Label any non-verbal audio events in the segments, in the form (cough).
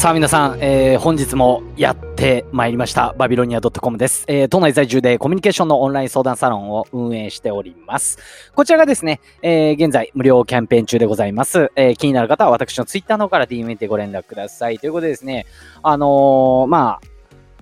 さあ皆さん、えー、本日もやってまいりました。バビロニア .com です、えー、都内在住でコミュニケーションのオンライン相談サロンを運営しております。こちらがですね、えー、現在無料キャンペーン中でございます、えー、気になる方は私のツイッターの方から DM でご連絡ください。ということでですねあのー、まあ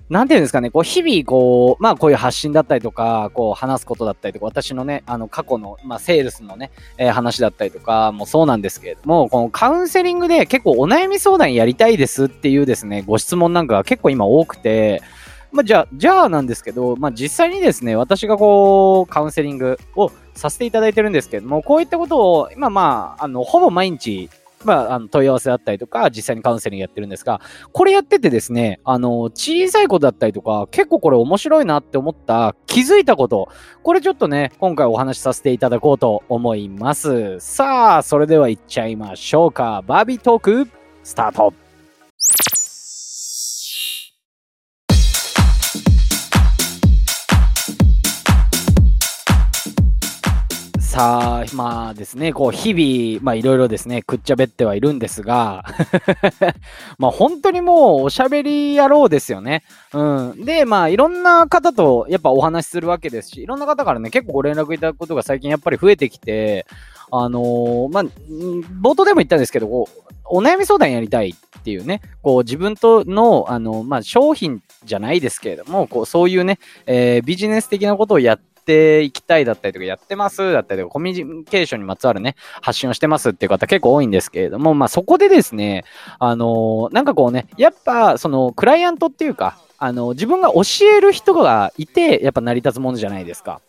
なんていうんですかね、こう、日々、こう、まあ、こういう発信だったりとか、こう、話すことだったりとか、私のね、あの、過去の、まあ、セールスのね、えー、話だったりとかもそうなんですけれども、このカウンセリングで結構お悩み相談やりたいですっていうですね、ご質問なんかが結構今多くて、まあ、じゃあ、じゃあなんですけど、まあ、実際にですね、私がこう、カウンセリングをさせていただいてるんですけれども、こういったことを、今まあ、あの、ほぼ毎日、まあ、あの問い合わせだったりとか、実際にカウンセリングやってるんですが、これやっててですね、あの、小さいことだったりとか、結構これ面白いなって思った、気づいたこと、これちょっとね、今回お話しさせていただこうと思います。さあ、それでは行っちゃいましょうか。バービートーク、スタート。さあ、まあですね、こう、日々、まあいろいろですね、くっちゃべってはいるんですが (laughs) まあ本当にもうおしゃべり野郎ですよね。うん。で、まあいろんな方とやっぱお話しするわけですし、いろんな方からね、結構ご連絡いただくことが最近やっぱり増えてきて、あのー、まあ、冒頭でも言ったんですけど、こう、お悩み相談やりたいっていうね、こう自分との、あの、まあ、商品じゃないですけれども、こう、そういうね、えー、ビジネス的なことをやってていきたいだったりとか、やってますだったりとか、コミュニケーションにまつわるね、発信をしてますっていう方結構多いんですけれども、まあそこでですね、あのー、なんかこうね、やっぱそのクライアントっていうか、あの、自分が教える人がいて、やっぱ成り立つものじゃないですか。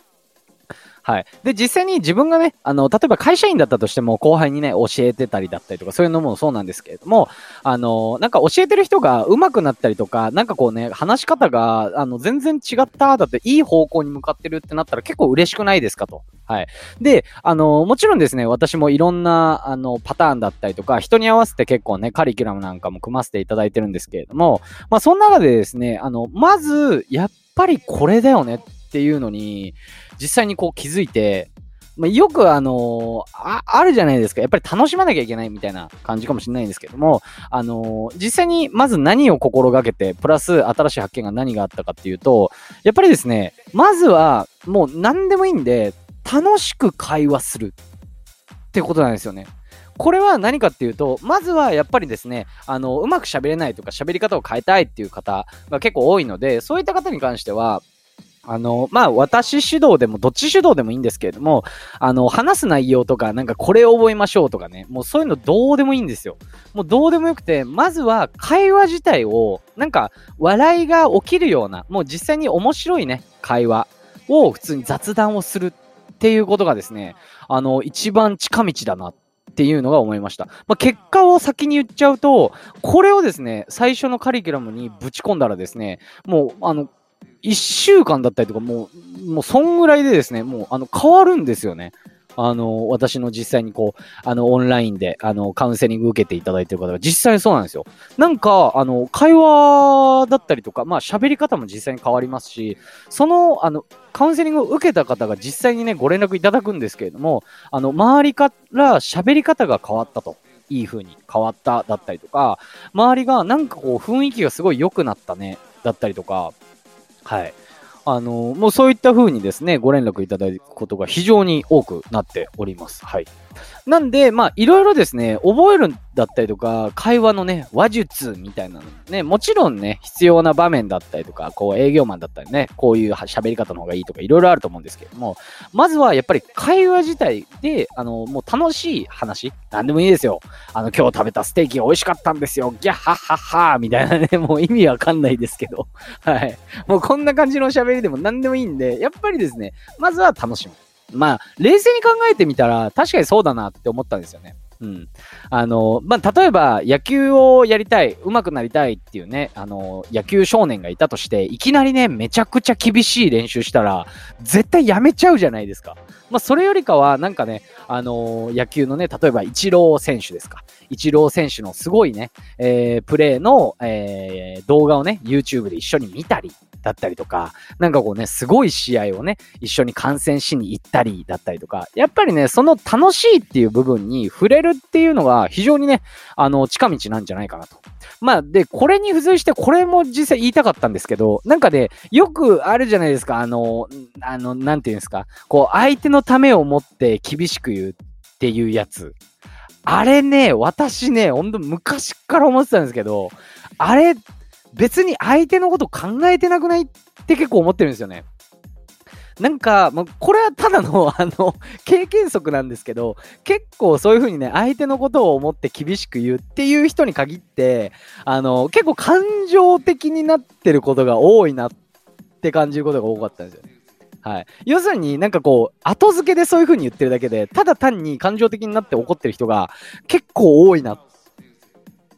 はい。で、実際に自分がね、あの、例えば会社員だったとしても、後輩にね、教えてたりだったりとか、そういうのもそうなんですけれども、あの、なんか教えてる人が上手くなったりとか、なんかこうね、話し方が、あの、全然違った、だって、いい方向に向かってるってなったら結構嬉しくないですかと。はい。で、あの、もちろんですね、私もいろんな、あの、パターンだったりとか、人に合わせて結構ね、カリキュラムなんかも組ませていただいてるんですけれども、まあ、その中でですね、あの、まず、やっぱりこれだよねっていうのに、実際にこう気づいて、まあ、よくあの、あ、あるじゃないですか。やっぱり楽しまなきゃいけないみたいな感じかもしれないんですけども、あの、実際にまず何を心がけて、プラス新しい発見が何があったかっていうと、やっぱりですね、まずはもう何でもいいんで、楽しく会話するってことなんですよね。これは何かっていうと、まずはやっぱりですね、あの、うまく喋れないとか喋り方を変えたいっていう方が結構多いので、そういった方に関しては、あの、まあ、私主導でも、どっち主導でもいいんですけれども、あの、話す内容とか、なんかこれを覚えましょうとかね、もうそういうのどうでもいいんですよ。もうどうでもよくて、まずは会話自体を、なんか、笑いが起きるような、もう実際に面白いね、会話を普通に雑談をするっていうことがですね、あの、一番近道だなっていうのが思いました。まあ、結果を先に言っちゃうと、これをですね、最初のカリキュラムにぶち込んだらですね、もう、あの、1週間だったりとか、もう、もう、そんぐらいでですね、もう、あの、変わるんですよね。あの、私の実際にこう、あの、オンラインで、あの、カウンセリング受けていただいている方が実際そうなんですよ。なんか、あの、会話だったりとか、まあ、喋り方も実際に変わりますし、その、あの、カウンセリングを受けた方が実際にね、ご連絡いただくんですけれども、あの、周りから喋り方が変わったと。いい風に変わっただったりとか、周りがなんかこう雰囲気がすごい良くなったね、だったりとか、はい。あの、もうそういった風にですね、ご連絡いただくことが非常に多くなっております。はい。なんで、まあ、いろいろですね、覚えるんだったりとか、会話のね、話術みたいなのね、もちろんね、必要な場面だったりとか、こう、営業マンだったりね、こういう喋り方の方がいいとか、いろいろあると思うんですけれども、まずはやっぱり会話自体で、あの、もう楽しい話、なんでもいいですよ。あの、今日食べたステーキ美味しかったんですよ。ギャッハッハッハーみたいなね、(laughs) もう意味わかんないですけど、はい。もうこんな感じの喋りでも何でもいいんで、やっぱりですね、まずは楽しむ。まあ、冷静に考えてみたら、確かにそうだなって思ったんですよね。うん。あの、まあ、例えば、野球をやりたい、上手くなりたいっていうね、あの、野球少年がいたとして、いきなりね、めちゃくちゃ厳しい練習したら、絶対やめちゃうじゃないですか。まあ、それよりかは、なんかね、あの、野球のね、例えば、イチロー選手ですか。イチロー選手のすごいね、えー、プレーの、えー、動画をね、YouTube で一緒に見たり、だったりとか、なんかこうね、すごい試合をね、一緒に観戦しに行ったりだったりとか、やっぱりね、その楽しいっていう部分に触れるっていうのが非常にね、あの、近道なんじゃないかなと。まあ、で、これに付随して、これも実際言いたかったんですけど、なんかね、よくあるじゃないですか、あの、あの、なんていうんですか、こう、相手のためを持って厳しく言うっていうやつ。あれね、私ね、ほんと昔から思ってたんですけど、あれ、別に相手のこと考えてなくないって結構思ってるんですよね。なんか、まあ、これはただの、(laughs) あの、経験則なんですけど、結構そういう風にね、相手のことを思って厳しく言うっていう人に限って、あの、結構感情的になってることが多いなって感じることが多かったんですよね。はい。要するになんかこう、後付けでそういう風に言ってるだけで、ただ単に感情的になって怒ってる人が結構多いな。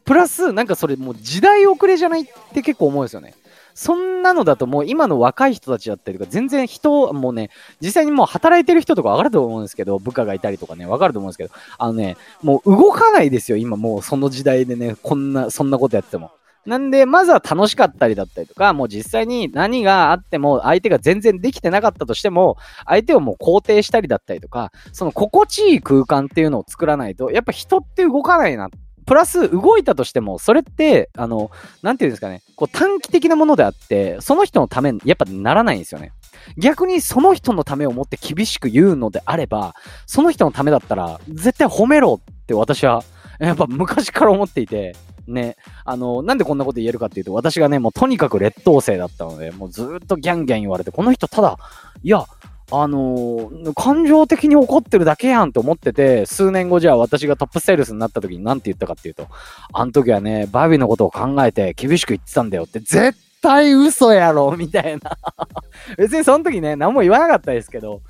プラス、なんかそれもう時代遅れじゃないって結構思うんですよね。そんなのだともう今の若い人たちだったりとか、全然人、もうね、実際にもう働いてる人とかわかると思うんですけど、部下がいたりとかね、わかると思うんですけど、あのね、もう動かないですよ、今もうその時代でね、こんな、そんなことやっても。なんで、まずは楽しかったりだったりとか、もう実際に何があっても、相手が全然できてなかったとしても、相手をもう肯定したりだったりとか、その心地いい空間っていうのを作らないと、やっぱ人って動かないな。プラス、動いたとしても、それって、あの、なんていうんですかね、こう短期的なものであって、その人のためにやっぱならないんですよね。逆にその人のためをもって厳しく言うのであれば、その人のためだったら、絶対褒めろって私は、やっぱ昔から思っていて、ね、あの、なんでこんなこと言えるかっていうと、私がね、もうとにかく劣等生だったので、もうずっとギャンギャン言われて、この人ただ、いや、あのー、感情的に怒ってるだけやんって思ってて、数年後じゃあ私がトップセールスになった時に何て言ったかっていうと、あの時はね、バービーのことを考えて厳しく言ってたんだよって、絶対嘘やろみたいな (laughs) 別にその時ね、何も言わなかったですけど、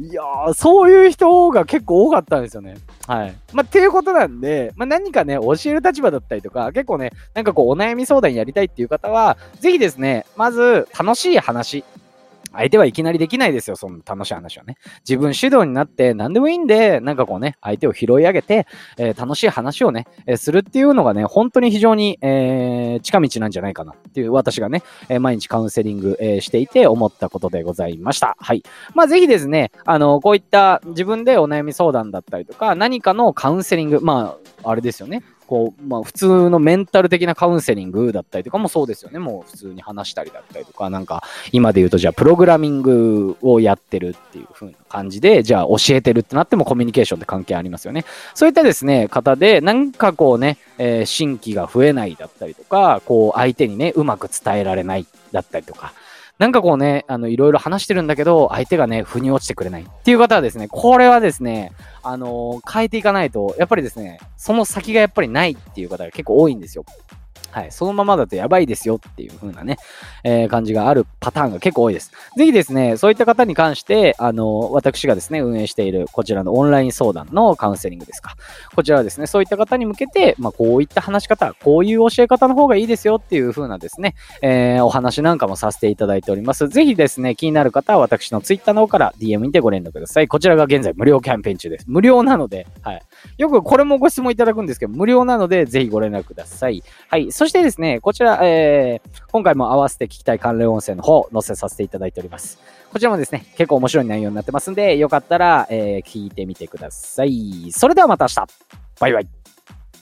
いやー、そういう人が結構多かったんですよね。はい。まあ、っていうことなんで、まあ、何かね、教える立場だったりとか、結構ね、なんかこう、お悩み相談やりたいっていう方は、ぜひですね、まず、楽しい話、相手はいきなりできないですよ、その楽しい話はね。自分主導になって何でもいいんで、なんかこうね、相手を拾い上げて、えー、楽しい話をね、えー、するっていうのがね、本当に非常に、えー、近道なんじゃないかなっていう私がね、え毎日カウンセリング、えしていて思ったことでございました。はい。まあぜひですね、あの、こういった自分でお悩み相談だったりとか、何かのカウンセリング、まあ、あれですよね。こう、まあ普通のメンタル的なカウンセリングだったりとかもそうですよね。もう普通に話したりだったりとか、なんか今で言うとじゃあプログラミングをやってるっていう風な感じで、じゃあ教えてるってなってもコミュニケーションって関係ありますよね。そういったですね、方で、なんかこうね、えー、新規が増えないだったりとか、こう相手にね、うまく伝えられないだったりとか、なんかこうね、あの、いろいろ話してるんだけど、相手がね、腑に落ちてくれないっていう方はですね、これはですね、あのー、変えていかないと、やっぱりですね、その先がやっぱりないっていう方が結構多いんですよ。はい、そのままだとやばいですよっていう風なね、えー、感じがあるパターンが結構多いです。ぜひですね、そういった方に関して、あの、私がですね、運営しているこちらのオンライン相談のカウンセリングですか。こちらはですね、そういった方に向けて、まあ、こういった話し方、こういう教え方の方がいいですよっていう風なですね、えー、お話なんかもさせていただいております。ぜひですね、気になる方は私の Twitter の方から DM にてご連絡ください。こちらが現在無料キャンペーン中です。無料なので、はい。よくこれもご質問いただくんですけど、無料なので、ぜひご連絡ください。はい。そしてですね、こちら、えー、今回も合わせて聞きたい関連音声の方、載せさせていただいております。こちらもですね、結構面白い内容になってますんで、よかったら、えー、聞いてみてください。それではまた明日バイバイ